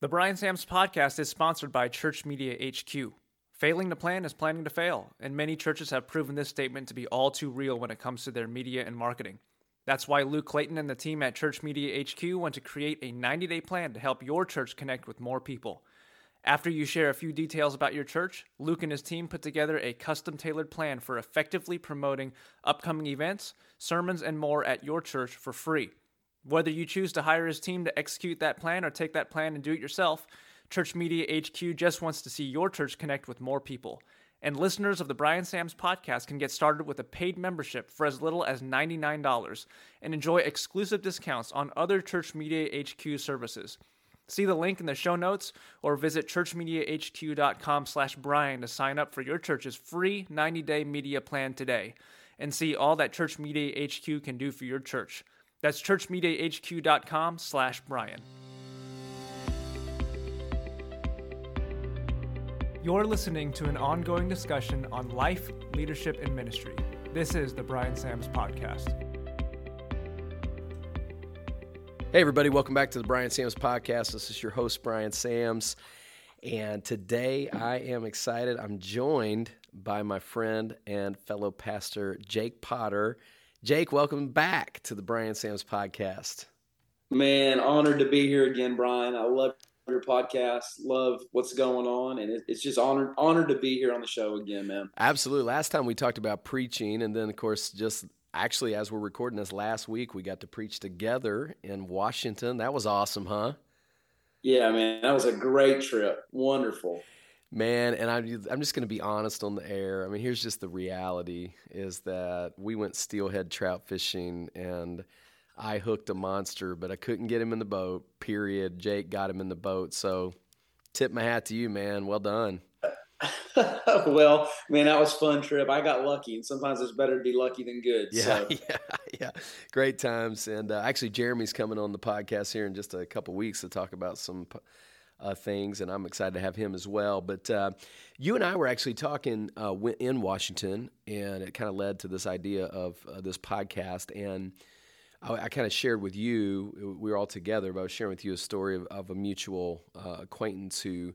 The Bryan Samms podcast is sponsored by Church Media HQ. Failing to plan is planning to fail, and many churches have proven this statement to be all too real when it comes to their media and marketing. That's why Luke Clayton and the team at Church Media HQ want to create a 90 day plan to help your church connect with more people. After you share a few details about your church, Luke and his team put together a custom tailored plan for effectively promoting upcoming events, sermons, and more at your church for free. Whether you choose to hire his team to execute that plan or take that plan and do it yourself, Church Media HQ just wants to see your church connect with more people. And listeners of the Bryan Samms podcast can get started with a paid membership for as little as $99 and enjoy exclusive discounts on other Church Media HQ services. See the link in the show notes or visit churchmediahq.com slash Bryan to sign up for your church's free 90-day media plan today and see all that Church Media HQ can do for your church. That's churchmediahq.com slash Bryan. You're listening to an ongoing discussion on life, leadership, and ministry. This is the Bryan Samms Podcast. Hey, everybody, welcome back to the Bryan Samms Podcast. This is your host, Bryan Samms. And today I am excited. I'm joined by my friend and fellow pastor, Jake Potter. Jake, welcome back to the Bryan Samms podcast. Man, honored to be here again, Bryan. I love your podcast, love what's going on, and it's just honored honored to be here on the show again, man. Absolutely. Last time we talked about preaching, and then of course, just actually as we're recording this last week, we got to preach together in Washington. That was awesome, huh? Yeah, man, that was a great trip. Wonderful. Man, and I'm I'm just going to be honest on the air. I mean, here's just the reality: is that we went steelhead trout fishing, and I hooked a monster, but I couldn't get him in the boat. Period. Jake got him in the boat, so tip my hat to you, man. Well done. well, man, that was fun trip. I got lucky, and sometimes it's better to be lucky than good. Yeah, so. yeah, yeah. Great times, and uh, actually, Jeremy's coming on the podcast here in just a couple weeks to talk about some uh, things, and I'm excited to have him as well. But uh, you and I were actually talking uh, in Washington, and it kind of led to this idea of uh, this podcast. And I, I kind of shared with you, we were all together, but I was sharing with you a story of, of a mutual uh, acquaintance who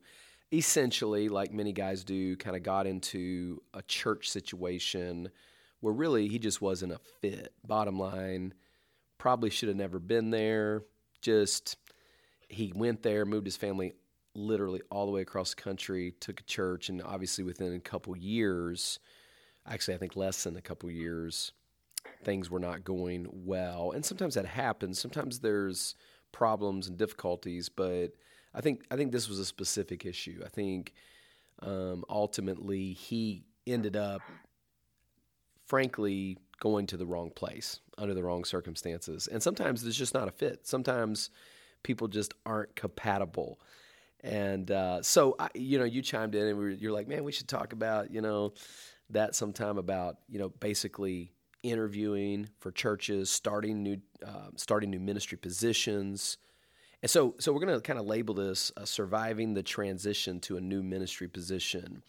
essentially, like many guys do, kind of got into a church situation where really he just wasn't a fit. Bottom line, probably should have never been there. Just he went there, moved his family literally all the way across the country, took a church, and obviously within a couple years, actually I think less than a couple years, things were not going well. And sometimes that happens. Sometimes there's problems and difficulties, but I think I think this was a specific issue. I think um, ultimately he ended up, frankly, going to the wrong place under the wrong circumstances. And sometimes there's just not a fit. Sometimes people just aren't compatible. And uh, so, I, you know, you chimed in and we were, you're like, man, we should talk about, you know, that sometime about, you know, basically interviewing for churches, starting new, uh, starting new ministry positions. And so, so we're going to kind of label this uh, surviving the transition to a new ministry position.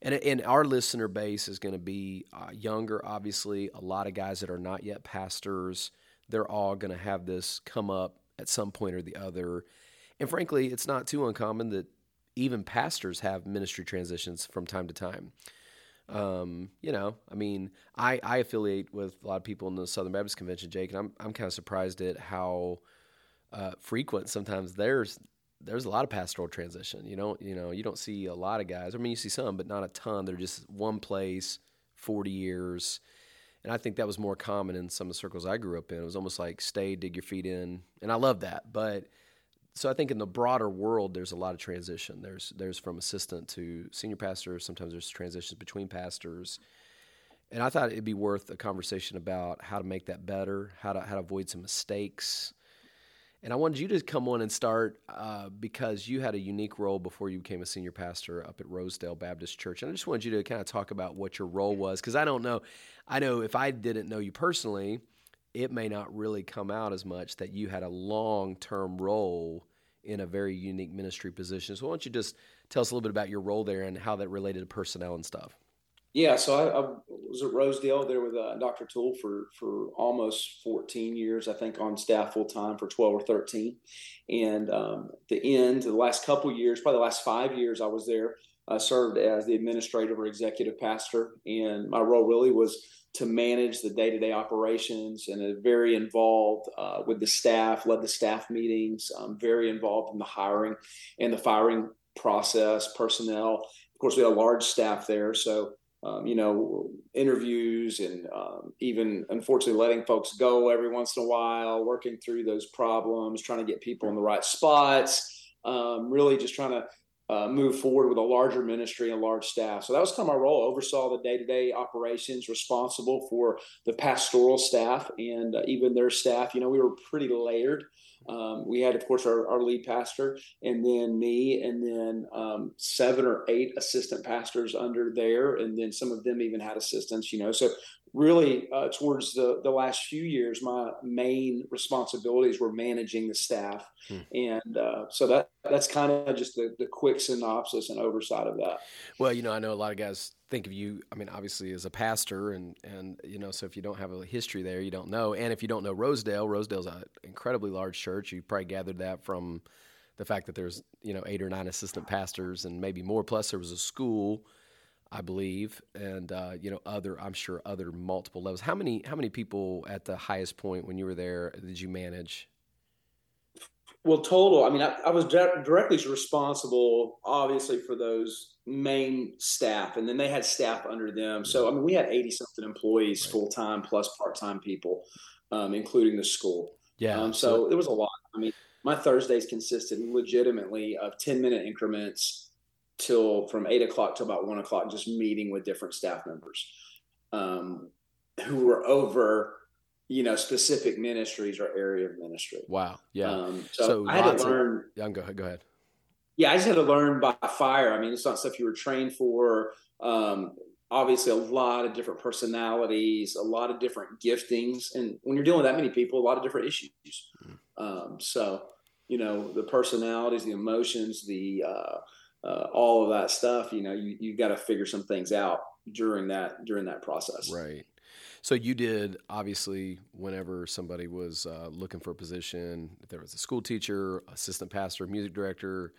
And, and our listener base is going to be uh, younger, obviously, a lot of guys that are not yet pastors. They're all going to have this come up at some point or the other. And frankly, it's not too uncommon that even pastors have ministry transitions from time to time. Um, you know, I mean, I, I affiliate with a lot of people in the Southern Baptist Convention, Jake, and I'm I'm kind of surprised at how uh, frequent sometimes there's there's a lot of pastoral transition. You don't you know you don't see a lot of guys. I mean, you see some, but not a ton. They're just one place, forty years, and I think that was more common in some of the circles I grew up in. It was almost like stay, dig your feet in, and I love that. But so I think in the broader world, there's a lot of transition. There's there's from assistant to senior pastor. Sometimes there's transitions between pastors, and I thought it'd be worth a conversation about how to make that better, how to how to avoid some mistakes. And I wanted you to come on and start uh, because you had a unique role before you became a senior pastor up at Rosedale Baptist Church. And I just wanted you to kind of talk about what your role was because I don't know. I know if I didn't know you personally, it may not really come out as much that you had a long term role in a very unique ministry position. So, why don't you just tell us a little bit about your role there and how that related to personnel and stuff? Yeah, so I, I, was at Rosedale there with uh, Dr. Tool for for almost 14 years, I think, on staff full time for 12 or 13. And um, the end, of the last couple years, probably the last five years, I was there. I served as the administrative or executive pastor, and my role really was to manage the day-to-day operations and very involved uh, with the staff led the staff meetings um, very involved in the hiring and the firing process personnel. Of course we had a large staff there so um, you know interviews and um, even unfortunately letting folks go every once in a while working through those problems trying to get people in the right spots um, really just trying to uh, move forward with a larger ministry and large staff. So that was kind of my role. I oversaw the day-to-day operations, responsible for the pastoral staff and uh, even their staff. You know, we were pretty layered. Um, we had, of course, our, our, lead pastor, and then me, and then um, seven or eight assistant pastors under there, and then some of them even had assistants. You know, so really uh, towards the, the last few years, my main responsibilities were managing the staff. Hmm. And uh, so that that's kind of just the, the quick synopsis and oversight of that. Well, you know, I know a lot of guys think of you, I mean, obviously as a pastor and, and, you know, so if you don't have a history there, you don't know. And if you don't know Rosedale, Rosedale's an incredibly large church. You probably gathered that from the fact that there's, you know, eight or nine assistant pastors and maybe more. Plus there was a school I believe, and uh, you know other I'm sure other multiple levels. How many how many people at the highest point when you were there did you manage? Well, total. I mean, I, I was di- directly responsible, obviously, for those main staff, and then they had staff under them. So I mean, we had eighty something employees right. full time plus part time people, um, including the school. Yeah. Um, so, so there was a lot. I mean, my Thursdays consisted legitimately of ten minute increments till from eight o'clock to about one o'clock, just meeting with different staff members um, who were over, you know, specific ministries or area of ministry. Wow. Yeah. Um, so, so, I had to learn. Of, yeah, go ahead. Go ahead. Yeah, I just had to learn by fire. I mean, it's not stuff you were trained for. Um, obviously, a lot of different personalities, a lot of different giftings, and when you're dealing with that many people, a lot of different issues. Mm-hmm. Um, so, you know, the personalities, the emotions, the uh, uh, all of that stuff, you know, you you got to figure some things out during that during that process. Right. So you did obviously whenever somebody was uh, looking for a position, if there was a school teacher, assistant pastor, music director,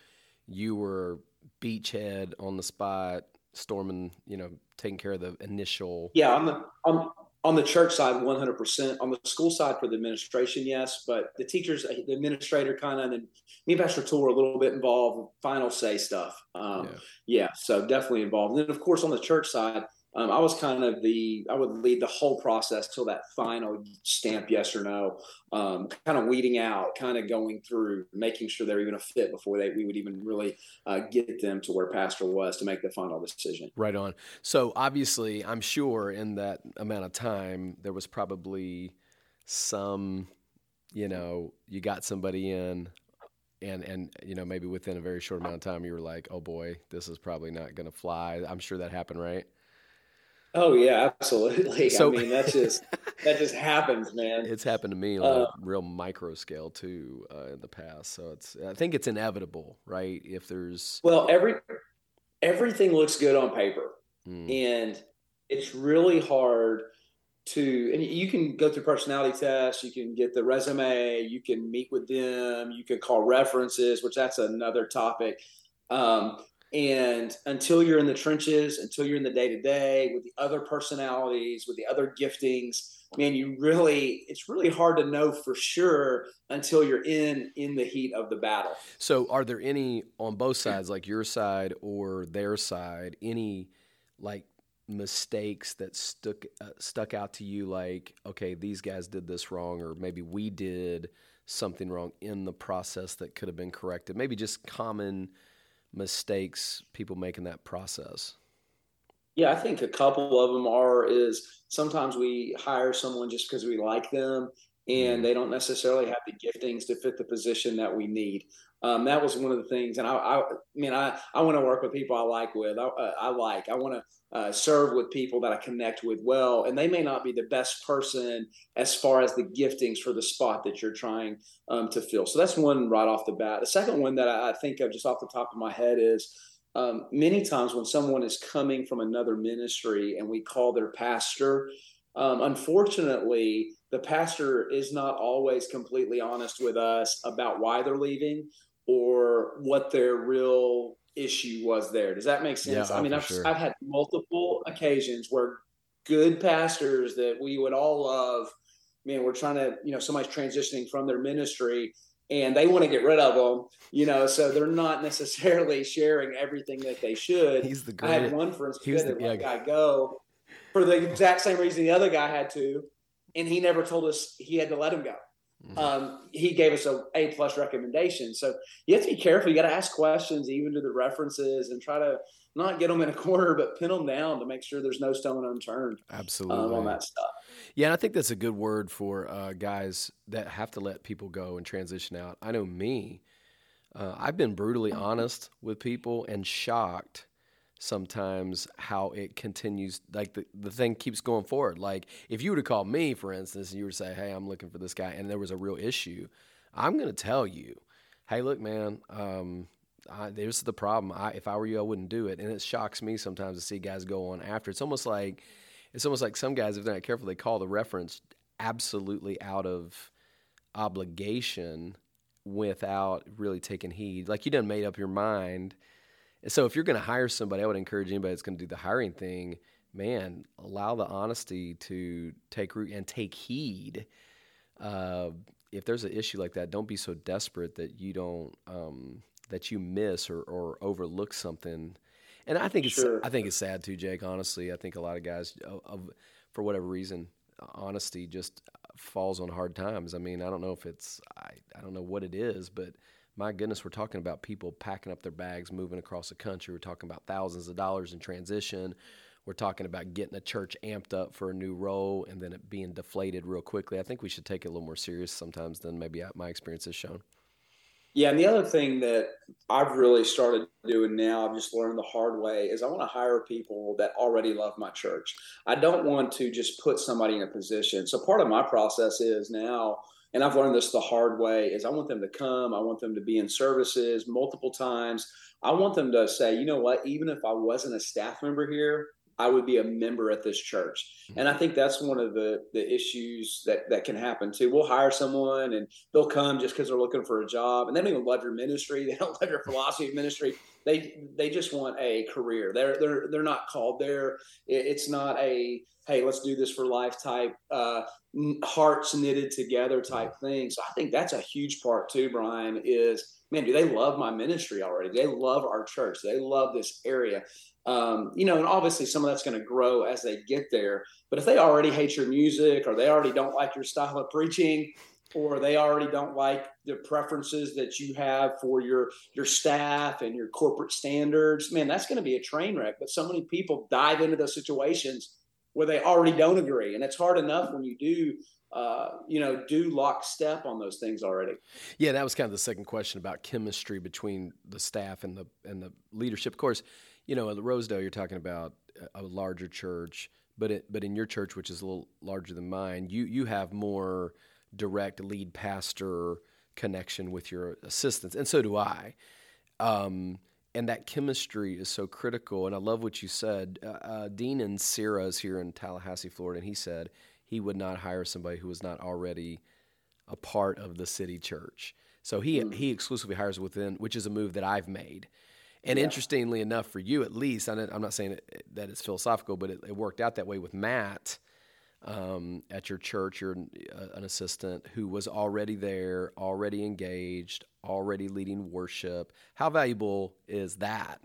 you were beachhead on the spot, storming, you know, taking care of the initial. Yeah, on the on on the church side 100% on the school side for the administration yes but the teachers the administrator kind of and me and pastor tour a little bit involved final say stuff um, yeah. yeah. so definitely involved and then of course on the church side um, I was kind of the I would lead the whole process till that final stamp yes or no, um, kind of weeding out, kind of going through, making sure they're even a fit before they we would even really uh, get them to where pastor was to make the final decision. Right on. So obviously, I'm sure in that amount of time there was probably some, you know, you got somebody in and and you know maybe within a very short amount of time you were like oh boy this is probably not going to fly i'm sure that happened right Oh yeah, absolutely. So, I mean, that's just that just happens, man. It's happened to me on uh, a real micro scale too uh, in the past. So it's I think it's inevitable, right? If there's well, every everything looks good on paper, mm. and it's really hard to and you can go through personality tests you can get the resume you can meet with them you can call references which that's another topic um, and until you're in the trenches, until you're in the day to day with the other personalities, with the other giftings, man, you really it's really hard to know for sure until you're in in the heat of the battle. So, are there any on both sides, like your side or their side, any like mistakes that stuck uh, stuck out to you? Like, okay, these guys did this wrong, or maybe we did something wrong in the process that could have been corrected. Maybe just common mistakes people make in that process? Yeah, I think a couple of them are is sometimes we hire someone just because we like them and mm-hmm. they don't necessarily have the giftings to fit the position that we need. Um, that was one of the things, and I, I, I mean, I, I want to work with people I like with. I, I like. I want to uh, serve with people that I connect with well, and they may not be the best person as far as the giftings for the spot that you're trying um, to fill. So that's one right off the bat. The second one that I think of just off the top of my head is um, many times when someone is coming from another ministry and we call their pastor, um, unfortunately, the pastor is not always completely honest with us about why they're leaving or what their real issue was there. Does that make sense? Yeah, I mean, I've, sure. I've had multiple occasions where good pastors that we would all love, man, we're trying to, you know, somebody's transitioning from their ministry and they want to get rid of them, you know, so they're not necessarily sharing everything that they should. He's the great. I had one, for instance, that the- let guy go for the exact same reason the other guy had to, and he never told us he had to let him go. Mhm. Um, he gave us a A plus recommendation. So you have to be careful. You got to ask questions, even to the references, and try to not get them in a corner, but pin them down to make sure there's no stone unturned Absolutely. um, on that stuff. Yeah, and I think that's a good word for uh, guys that have to let people go and transition out. I know me, uh, I've been brutally honest with people and shocked sometimes how it continues. Like the, the thing keeps going forward. Like if you were to call me, for instance, and you were to say, hey, I'm looking for this guy, and there was a real issue, I'm going to tell you, hey, look, man, um, I, this is the problem. I, if I were you, I wouldn't do it. And it shocks me sometimes to see guys go on after. It's almost like it's almost like some guys, if they're not careful, they call the reference absolutely out of obligation without really taking heed. Like you done made up your mind. So if you're going to hire somebody, I would encourage anybody that's going to do the hiring thing, man, allow the honesty to take root and take heed. Uh, if there's an issue like that, don't be so desperate that you don't um, that you miss or, or overlook something. And I think it's Sure. I think it's sad too, Jake. Honestly, I think a lot of guys, for whatever reason, honesty just falls on hard times. I mean, I don't know if it's I, I don't know what it is, but my goodness, we're talking about people packing up their bags, moving across the country. We're talking about thousands of dollars in transition. We're talking about getting a church amped up for a new role and then it being deflated real quickly. I think we should take it a little more serious sometimes than maybe uh, my experience has shown. Yeah, and the other thing that I've really started doing now, I've just learned the hard way, is I want to hire people that already love my church. I don't want to just put somebody in a position. So part of my process is now, and I've learned this the hard way, is I want them to come, I want them to be in services multiple times. I want them to say, you know what, even if I wasn't a staff member here, I would be a member at this church. And I think that's one of the the issues that that can happen too. We'll hire someone and they'll come just because they're looking for a job, and they don't even love your ministry. They don't love your philosophy of ministry. They they just want a career. They're they're they're not called there. It's not a hey, let's do this for life type uh, hearts knitted together type thing. So I think that's a huge part too, Bryan. Is man, do they love my ministry already? Do they love our church? Do they love this area? Um, you know, and obviously some of that's going to grow as they get there. But if they already hate your music or they already don't like your style of preaching, or they already don't like the preferences that you have for your your staff and your corporate standards, man, that's going to be a train wreck. But so many people dive into those situations where they already don't agree, and it's hard enough when you do. Uh, you know, do lockstep on those things already. Yeah, that was kind of the second question about chemistry between the staff and the and the leadership. Of course, you know, at Rosedale, you're talking about a larger church, but it, but in your church, which is a little larger than mine, you you have more direct lead pastor connection with your assistants, and so do I. Um, and that chemistry is so critical. And I love what you said. Uh, uh, Dean Inserra is here in Tallahassee, Florida, and he said he would not hire somebody who was not already a part of the city church. So he he exclusively hires within, which is a move that I've made. And interestingly enough, for you at least, I'm not saying that it's philosophical, but it, it worked out that way with Matt um, at your church. You're an, uh, an assistant who was already there, already engaged, already leading worship. How valuable is that?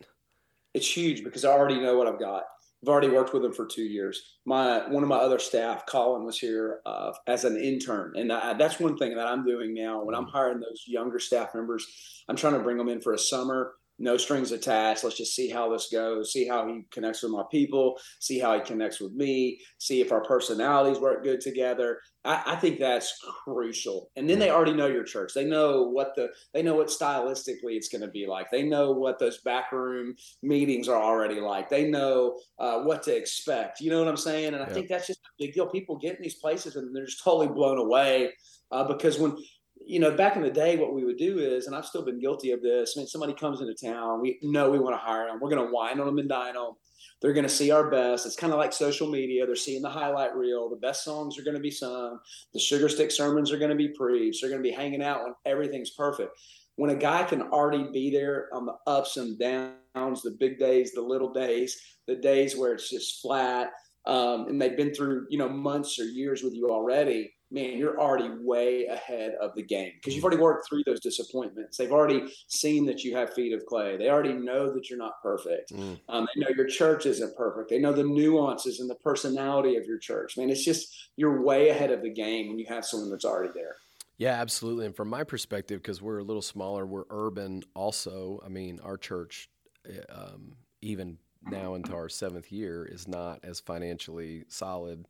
it's huge because I already know what I've got. I've already worked with them for two years. My one of my other staff, Colin, was here uh, as an intern, and I, that's one thing that I'm doing now. When I'm hiring those younger staff members, I'm trying to bring them in for a summer, no strings attached. Let's just see how this goes. See how he connects with my people. See how he connects with me. See if our personalities work good together. I, I think that's crucial. And then they already know your church. They know what the they know what stylistically it's going to be like. They know what those backroom meetings are already like. They know uh, what to expect. You know what I'm saying? And I Yeah. think that's just a big deal. People get in these places and they're just totally blown away uh, because when you know, back in the day, what we would do is, and I've still been guilty of this. I mean, somebody comes into town, we know we want to hire them. We're going to wine on them and dine them. They're going to see our best. It's kind of like social media. They're seeing the highlight reel. The best songs are going to be sung. The sugar stick sermons are going to be preached. They're going to be hanging out when everything's perfect. When a guy can already be there on the ups and downs, the big days, the little days, the days where it's just flat, um, and they've been through you know months or years with you already man, you're already way ahead of the game because you've already worked through those disappointments. They've already seen that you have feet of clay. They already know that you're not perfect. Mm. Um, they know your church isn't perfect. They know the nuances and the personality of your church. Man, it's just you're way ahead of the game when you have someone that's already there. Yeah, absolutely. And from my perspective, because we're a little smaller, we're urban also. I mean, our church, eh, um, even now into our seventh year, is not as financially solid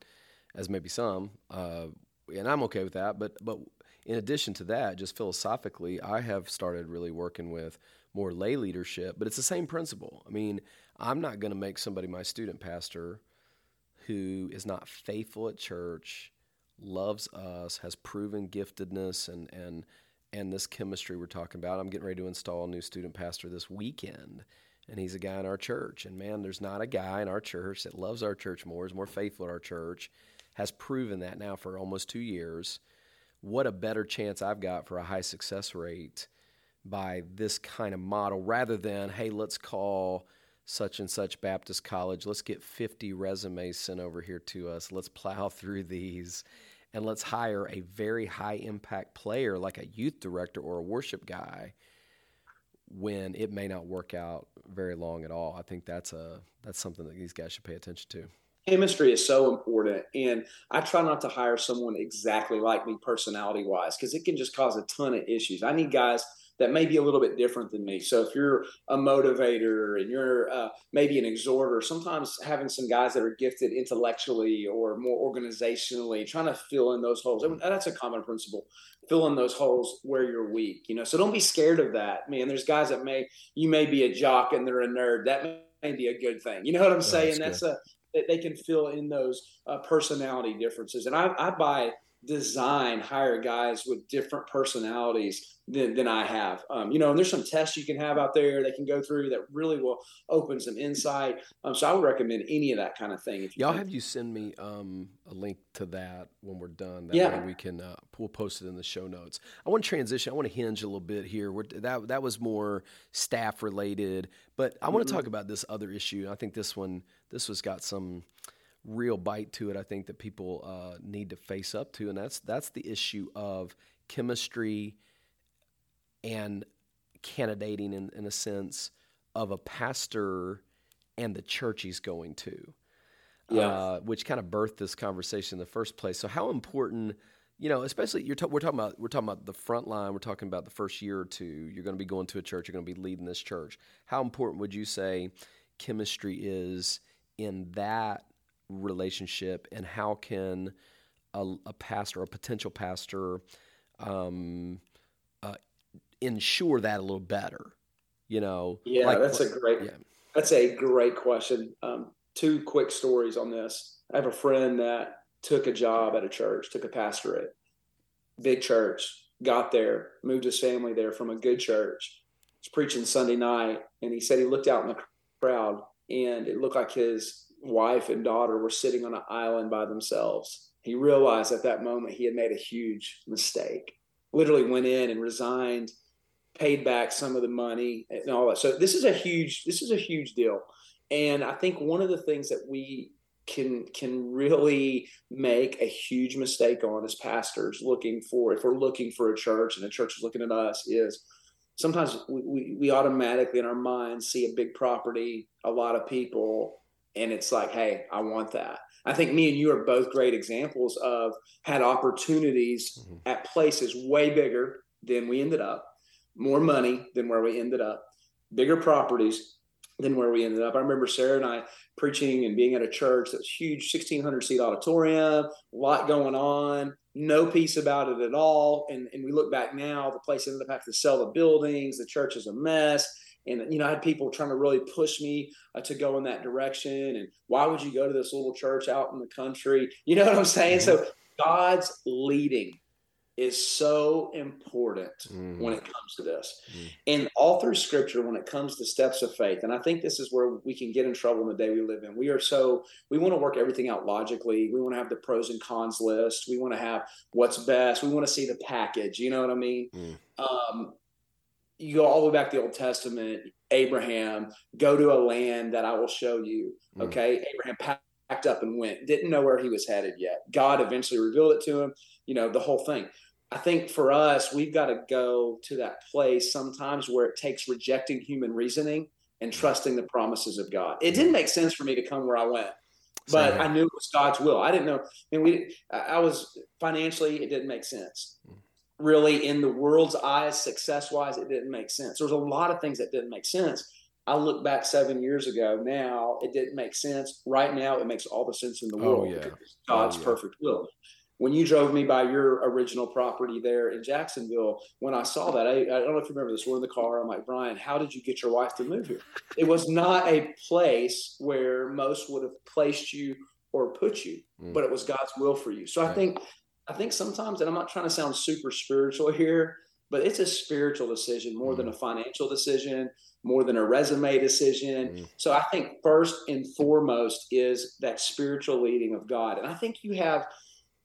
as maybe some. Uh, and I'm okay with that. But but in addition to that, just philosophically, I have started really working with more lay leadership. But it's the same principle. I mean, I'm not going to make somebody my student pastor who is not faithful at church, loves us, has proven giftedness and and and this chemistry we're talking about. I'm getting ready to install a new student pastor this weekend. And he's a guy in our church. And man, there's not a guy in our church that loves our church more, is more faithful at our church, has proven that now for almost two years. What a better chance I've got for a high success rate by this kind of model rather than, hey, let's call such and such Baptist college. Let's get 50 resumes sent over here to us. Let's plow through these and let's hire a very high impact player like a youth director or a worship guy when it may not work out very long at all. I think that's a that's something that these guys should pay attention to chemistry is so important and i try not to hire someone exactly like me personality wise because it can just cause a ton of issues. I need guys that may be a little bit different than me. So if you're a motivator and you're uh, maybe an exhorter sometimes having some guys that are gifted intellectually or more organizationally trying to fill in those holes that's a common principle fill in those holes where you're weak you know? So don't be scared of that man. There's guys that may you may be a jock and they're a nerd that may be a good thing you know what i'm saying? That's, that's a that they can fill in those uh, personality differences. And I, I by design hire guys with different personalities than, than I have. Um, you know, and there's some tests you can have out there they can go through that really will open some insight. Um, so I would recommend any of that kind of thing. If you all have you send me um, a link to that when we're done. That yeah. way we can uh, we'll post it in the show notes. I want to transition. I want to hinge a little bit here. We're, that that was more staff related, but I want to mm-hmm. talk about this other issue. I think this one this was got some real bite to it. I think that people uh, need to face up to, and that's that's the issue of chemistry and candidating in, in a sense of a pastor and the church he's going to, yeah. uh, which kind of birthed this conversation in the first place. So, how important, you know, especially you're we're talking about we're talking about the front line. We're talking about the first year or two. You're going to be going to a church. You're going to be leading this church. How important would you say chemistry is in that relationship, and how can a, a pastor, a potential pastor, um, uh, ensure that a little better? You know, yeah, like, that's a great, yeah. that's a great question. Um, two quick stories on this. I have a friend that took a job at a church, took a pastorate, big church, got there, moved his family there from a good church. Was preaching Sunday night, and he said he looked out in the crowd, and it looked like his wife and daughter were sitting on an island by themselves. He realized at that moment he had made a huge mistake. Literally went in and resigned, paid back some of the money and all that. So this is a huge this is a huge deal. And I think one of the things that we can can really make a huge mistake on as pastors looking for if we're looking for a church and the church is looking at us is sometimes we, we, we automatically in our minds see a big property a lot of people and it's like, hey, I want that. I think me and you are both great examples of had opportunities mm-hmm. at places way bigger than we ended up, more money than where we ended up, bigger properties than where we ended up. I remember Sarah and I preaching and being at a church that's huge, 1600 seat auditorium, a lot going on, no peace about it at all. And, and we look back now, the place ended up having to sell the buildings, the church is a mess and you know, I had people trying to really push me uh, to go in that direction. And why would you go to this little church out in the country? You know what I'm saying? Mm-hmm. So God's leading is so important mm. when it comes to this. Mm. And all through scripture, when it comes to steps of faith, and I think this is where we can get in trouble in the day we live in. We are so, we want to work everything out logically. We want to have the pros and cons list. We want to have what's best. We want to see the package. You know what I mean? Mm. Um, you go all the way back to the Old Testament, Abraham, go to a land that I will show you. Mm. Okay. Abraham packed up and went, didn't know where he was headed yet. God eventually revealed it to him, you know, the whole thing. I think for us, we've got to go to that place sometimes where it takes rejecting human reasoning and trusting the promises of God. It didn't make sense for me to come where I went, but Sorry. I knew it was God's will. I didn't know. And we, I was financially, it didn't make sense. Really, in the world's eyes, success wise, it didn't make sense. There was a lot of things that didn't make sense. I look back seven years ago. Now it didn't make sense. Right now, it makes all the sense in the oh, world. Oh, yeah. God's oh, yeah. perfect will when you drove me by your original property there in Jacksonville, when I saw that, I, I, don't know if you remember this. We're in the car. I'm like, Bryan, how did you get your wife to move here? It was not a place where most would have placed you or put you, mm. but it was God's will for you. So right. I think, I think sometimes, and I'm not trying to sound super spiritual here, but it's a spiritual decision more mm. than a financial decision, more than a resume decision. Mm. So I think first and foremost is that spiritual leading of God. And I think you have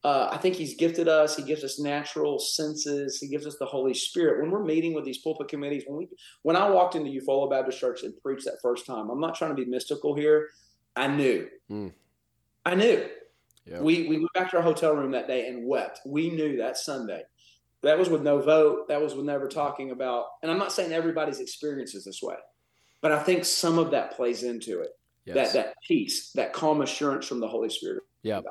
uh, I think he's gifted us. He gives us natural senses. He gives us the Holy Spirit. When we're meeting with these pulpit committees, when we when I walked into Eufaula Baptist Church and preached that first time, I'm not trying to be mystical here. I knew. Mm. I knew. Yep. We we went back to our hotel room that day and wept. We knew that Sunday. That was with no vote. That was with never talking about. And I'm not saying everybody's experience is this way, but I think some of that plays into it. Yes. That that peace, that calm assurance from the Holy Spirit. Yeah.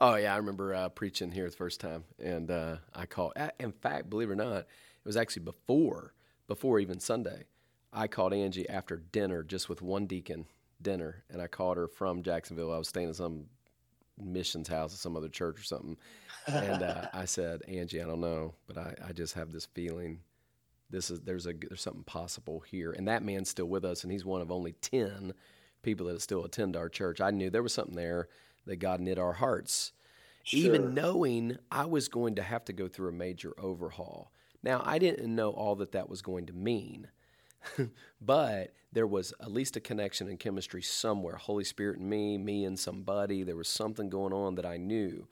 Oh yeah, I remember uh, preaching here the first time, and uh, I called. In fact, believe it or not, it was actually before before even Sunday. I called Angie after dinner, just with one deacon dinner, and I called her from Jacksonville. I was staying at some missions house at some other church or something, and uh, I said, Angie, I don't know, but I, I just have this feeling. This is there's a there's something possible here, and that man's still with us, and he's one of only ten people that still attend our church. I knew there was something there that God knit our hearts, sure. even knowing I was going to have to go through a major overhaul. Now, I didn't know all that that was going to mean, but there was at least a connection and chemistry somewhere Holy Spirit and me, me and somebody. There was something going on that I knew.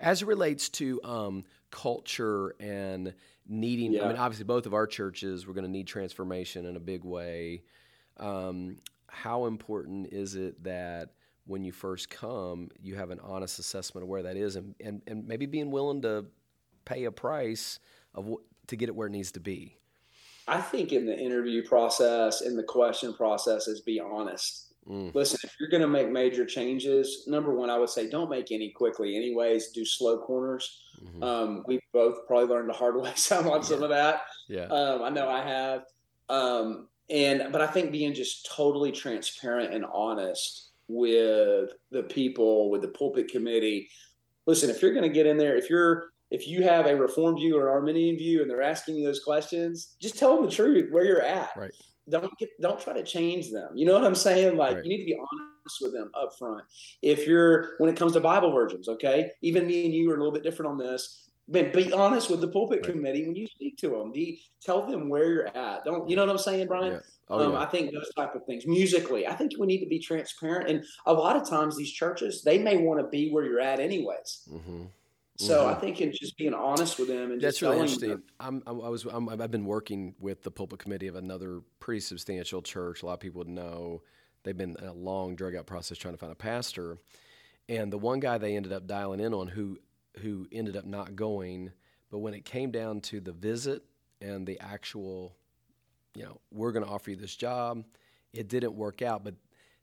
As it relates to um, culture and needing, yeah. I mean, obviously, both of our churches, we're going to need transformation in a big way. Um, how important is it that when you first come, you have an honest assessment of where that is, and and, and maybe being willing to pay a price of what, to get it where it needs to be. I think in the interview process, in the question process, is be honest. Mm. Listen, if you're going to make major changes, number one, I would say don't make any quickly. Anyways, do slow corners. Mm-hmm. Um, we both probably learned the hard way some on yeah. some of that. Yeah, um, I know I have. Um, and but I think being just totally transparent and honest with the people, with the pulpit committee. Listen, if you're going to get in there, if you're if you have a reformed view or Arminian view and they're asking you those questions, just tell them the truth where you're at. Right. Don't get don't try to change them. You know what I'm saying? Like right. you need to be honest with them up front. If you're when it comes to Bible versions, okay, even me and you are a little bit different on this. But be honest with the pulpit right. committee when you speak to them. Be, tell them where you're at. Don't you know what I'm saying, Bryan? Yeah. Oh, um, yeah. I think those type of things. Musically, I think we need to be transparent. And a lot of times, these churches they may want to be where you're at, anyways. Mm-hmm. So mm-hmm. I think it's just being honest with them and that's really interesting. I'm, I'm, i was i have been working with the pulpit committee of another pretty substantial church. A lot of people would know they've been in a long drug out process trying to find a pastor, and the one guy they ended up dialing in on who who ended up not going, but when it came down to the visit and the actual you know, we're going to offer you this job. It didn't work out, but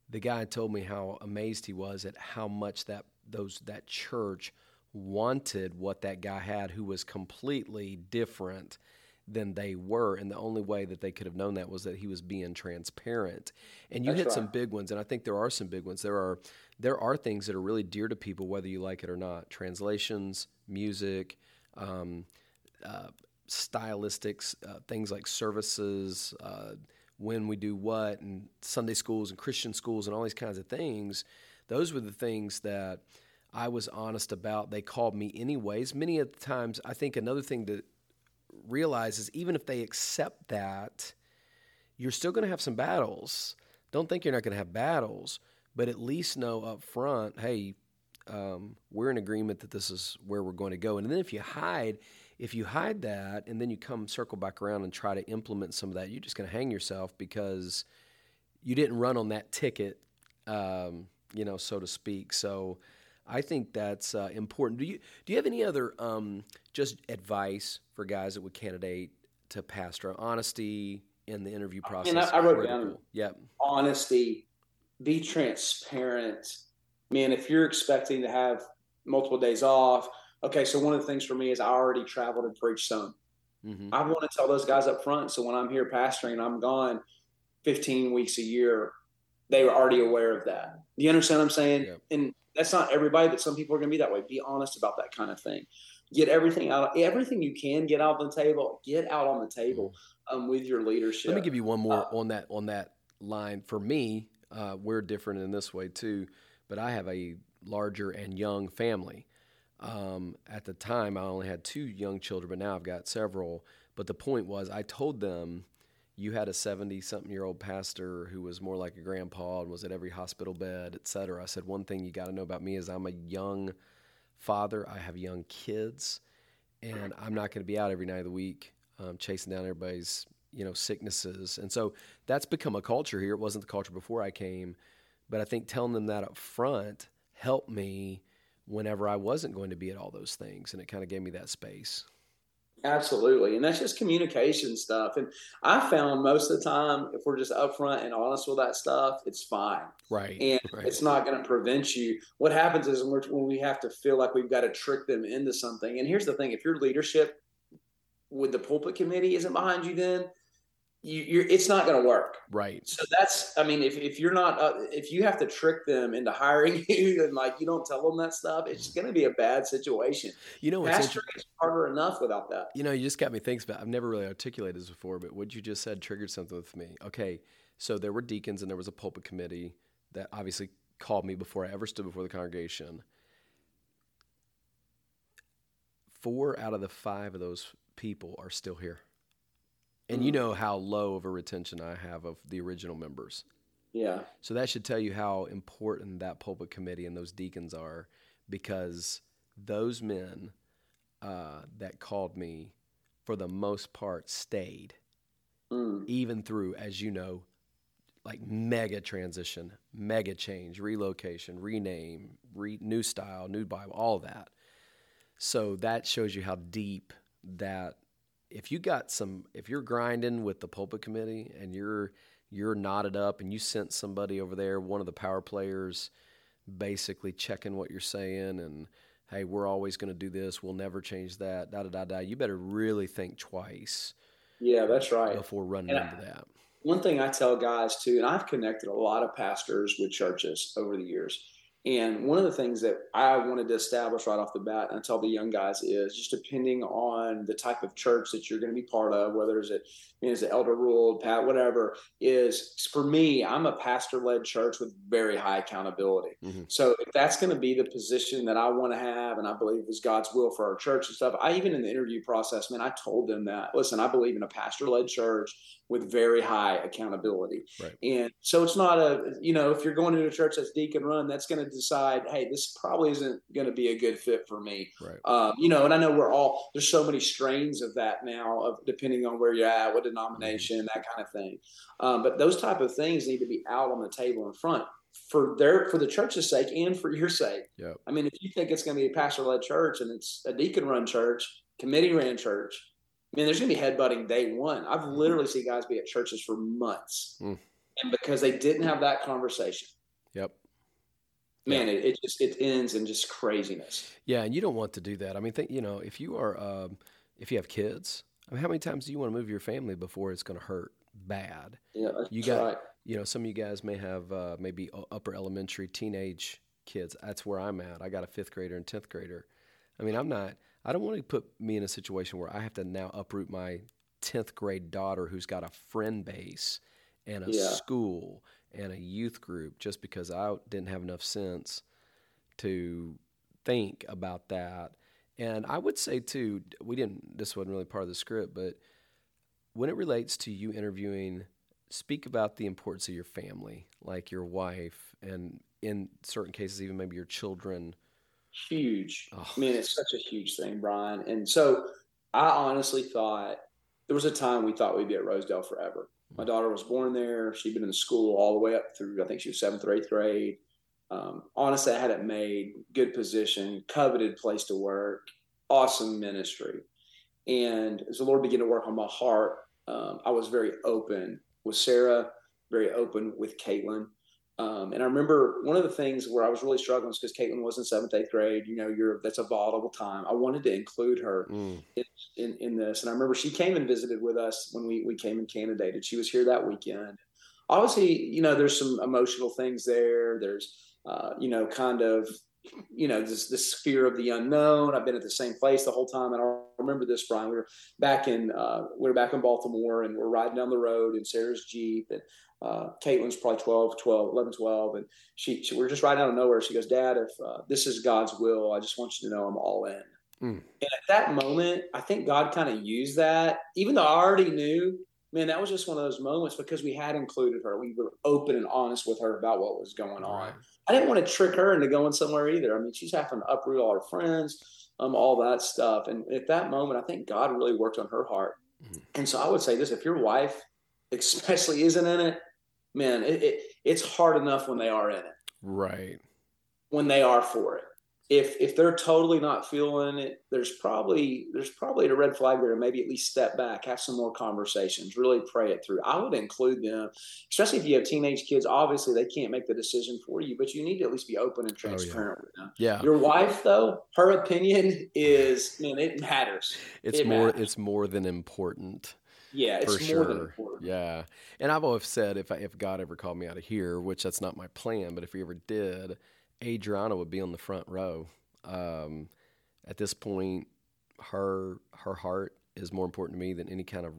the guy told me how amazed he was at how much that those that church wanted what that guy had, who was completely different than they were, and the only way that they could have known that was that he was being transparent. And you That's hit right. some big ones, and I think there are some big ones. There are there are things that are really dear to people, whether you like it or not. Translations, music. Um, uh, stylistics, uh, things like services, uh, when we do what, and Sunday schools and Christian schools and all these kinds of things. Those were the things that I was honest about. They called me anyways. Many of the times, I think another thing to realize is even if they accept that, you're still going to have some battles. Don't think you're not going to have battles, but at least know up front, hey, um, we're in agreement that this is where we're going to go. And then if you hide, if you hide that and then you come circle back around and try to implement some of that, you're just going to hang yourself because you didn't run on that ticket, um, you know, so to speak. So I think that's uh, important. Do you do you have any other um, just advice for guys that would candidate to pastor? Honesty in the interview process. I, I wrote down. Yep. Honesty. Be transparent. Man, if you're expecting to have multiple days off, okay. So one of the things for me is I already traveled and preached some. Mm-hmm. I want to tell those guys up front. So when I'm here pastoring and I'm gone 15 weeks a year, they were already aware of that. Do you understand what I'm saying? And that's not everybody, but some people are going to be that way. Be honest about that kind of thing. Get everything out, everything you can get out on the table. Get out on the table mm-hmm. um, with your leadership. Let me give you one more uh, on that on that line. For me, uh, we're different in this way too, but I have a larger and young family. Um, at the time, I only had two young children, but now I've got several. But the point was, I told them you had a 70 something year old pastor who was more like a grandpa and was at every hospital bed, et cetera. I said, one thing you got to know about me is I'm a young father. I have young kids, and I'm not going to be out every night of the week um, chasing down everybody's you know sicknesses. And so that's become a culture here. It wasn't the culture before I came, but I think telling them that up front helped me whenever I wasn't going to be at all those things, and it kind of gave me that space. Absolutely. And that's just communication stuff. And I found most of the time, if we're just upfront and honest with that stuff, it's fine. Right. And right. it's not going to prevent you. What happens is when, when we have to feel like we've got to trick them into something. And here's the thing if your leadership with the pulpit committee isn't behind you, then you, are it's not going to work. Right. So that's, I mean, if, if you're not, uh, if you have to trick them into hiring you and like you don't tell them that stuff, it's going to be a bad situation. You know, it's harder enough without that. You know, you just got me thinking about. I've never really articulated this before, but what you just said triggered something with me. Okay, so there were deacons and there was a pulpit committee that obviously called me before I ever stood before the congregation. Four out of the five of those people are still here. And you know how low of a retention I have of the original members. Yeah. So that should tell you how important that pulpit committee and those deacons are because those men uh, that called me, for the most part, stayed, mm. even through, as you know, like mega transition, mega change, relocation, rename, re- new style, new Bible, all that. So that shows you how deep that if you got some if you're grinding with the pulpit committee and you're you're knotted up and you sent somebody over there one of the power players basically checking what you're saying and hey we're always going to do this. We'll never change that da da da da you better really think twice yeah that's right. before running and into I, that. One thing i tell guys too and i've connected a lot of pastors with churches over the years and one of the things that I wanted to establish right off the bat and tell the young guys is just depending on the type of church that you're going to be part of, whether it's it you know, elder ruled, pat, whatever, is for me, I'm a pastor led church with very high accountability. Mm-hmm. So if that's going to be the position that I want to have, and I believe is God's will for our church and stuff, I even in the interview process, man, I told them that listen, I believe in a pastor led church with very high accountability. Right. And so it's not a, you know, if you're going into a church that's deacon run, that's going to decide, hey, this probably isn't going to be a good fit for me. Right. Um, you know, and I know we're all, there's so many strains of that now, of depending on where you're at, what denomination, mm-hmm. that kind of thing. Um, but those type of things need to be out on the table in front for their for the church's sake and for your sake. Yep. I mean, if you think it's going to be a pastor led church and it's a deacon run church, committee ran church, I mean, there's going to be headbutting day one. I've mm-hmm. literally seen guys be at churches for months, mm. and because they didn't have that conversation. Yep. Man, yeah. it, it, just it ends in just craziness. Yeah, and you don't want to do that. I mean, think you know, if you are, um, if you have kids, I mean, how many times do you want to move your family before it's going to hurt bad? Yeah, you got. Right. You know, some of you guys may have uh, maybe upper elementary, teenage kids. That's where I'm at. I got a fifth grader and tenth grader. I mean, I'm not. I don't want to put me in a situation where I have to now uproot my 10th grade daughter who's got a friend base and a yeah. school and a youth group just because I didn't have enough sense to think about that. And I would say too, we didn't. This wasn't really part of the script, but when it relates to you interviewing, speak about the importance of your family, like your wife, and in certain cases, even maybe your children. Huge. Oh. I mean, it's such a huge thing, Bryan. And so I honestly thought there was a time we thought we'd be at Rosedale forever. My daughter was born there. She'd been in the school all the way up through, I think she was seventh or eighth grade. Um, honestly, I had it made, good position, coveted place to work, awesome ministry. And as the Lord began to work on my heart, um, I was very open with Sarah, very open with Caitlin. Um, and I remember one of the things where I was really struggling was because Caitlin was in seventh, eighth grade. You know, you're that's a volatile time. I wanted to include her mm. in, in, in, this. And I remember she came and visited with us when we, we came and candidated. She was here that weekend. Obviously, you know, there's some emotional things there. There's, uh, you know, kind of you know this this fear of the unknown. I've been at the same place the whole time, and I remember this, Bryan. We were back in uh, we were back in Baltimore, and we're riding down the road in Sarah's Jeep, and uh, Caitlin's probably 12, 12, 11, 12, and she, she we're just riding out of nowhere. She goes, "Dad, if uh, this is God's will, I just want you to know I'm all in." Mm. And at that moment, I think God kind of used that, even though I already knew man, that was just one of those moments because we had included her. We were open and honest with her about what was going on. Right. I didn't want to trick her into going somewhere either. I mean, she's having to uproot all her friends, um, all that stuff. And at that moment, I think God really worked on her heart. Mm-hmm. And so I would say this: if your wife, especially, isn't in it, man, it, it, it's hard enough when they are in it. Right. When they are for it if if they're totally not feeling it, there's probably there's probably a red flag there. Maybe at least step back, have some more conversations, really pray it through. I would include them, especially if you have teenage kids. Obviously, they can't make the decision for you, but you need to at least be open and transparent oh, yeah. with them. Yeah. Your wife, though, her opinion is, man, it matters. It's it more. Matters. It's more than important. Yeah, it's for sure. Yeah, and I've always said if I, if God ever called me out of here, which that's not my plan, but if He ever did, Adriana would be on the front row um, at this point, her her heart is more important to me than any kind of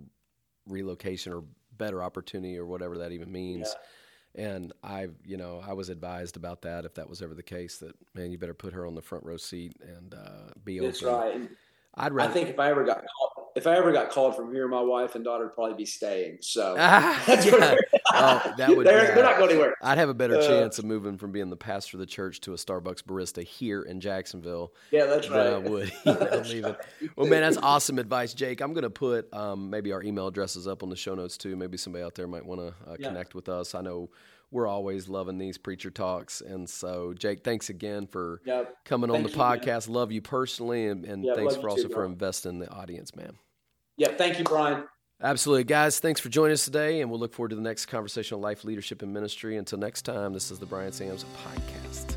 relocation or better opportunity or whatever that even means. Yeah. And I, you know, I was advised about that if that was ever the case. That man, you better put her on the front row seat and uh, be That's open. That's right. I'd rather, I think if I ever got called, if I ever got called from here, my wife and daughter would probably be staying. So that's yeah. oh, that would they're, they're, not going anywhere. I'd have a better uh, chance of moving from being the pastor of the church to a Starbucks barista here in Jacksonville. Yeah, that's right. I would. leaving. Well, man, that's awesome advice, Jake. I'm going to put um, maybe our email addresses up on the show notes too. Maybe somebody out there might want to uh, yeah. connect with us. I know we're always loving these preacher talks. And so, Jake, thanks again for yep. coming on the podcast. You, love you personally, and, and yep, thanks for also too, for investing in the audience, man. Yeah, thank you, Bryan. Absolutely. Guys, thanks for joining us today, and we'll look forward to the next conversation on life, leadership, and ministry. Until next time, this is the Bryan Samms Podcast.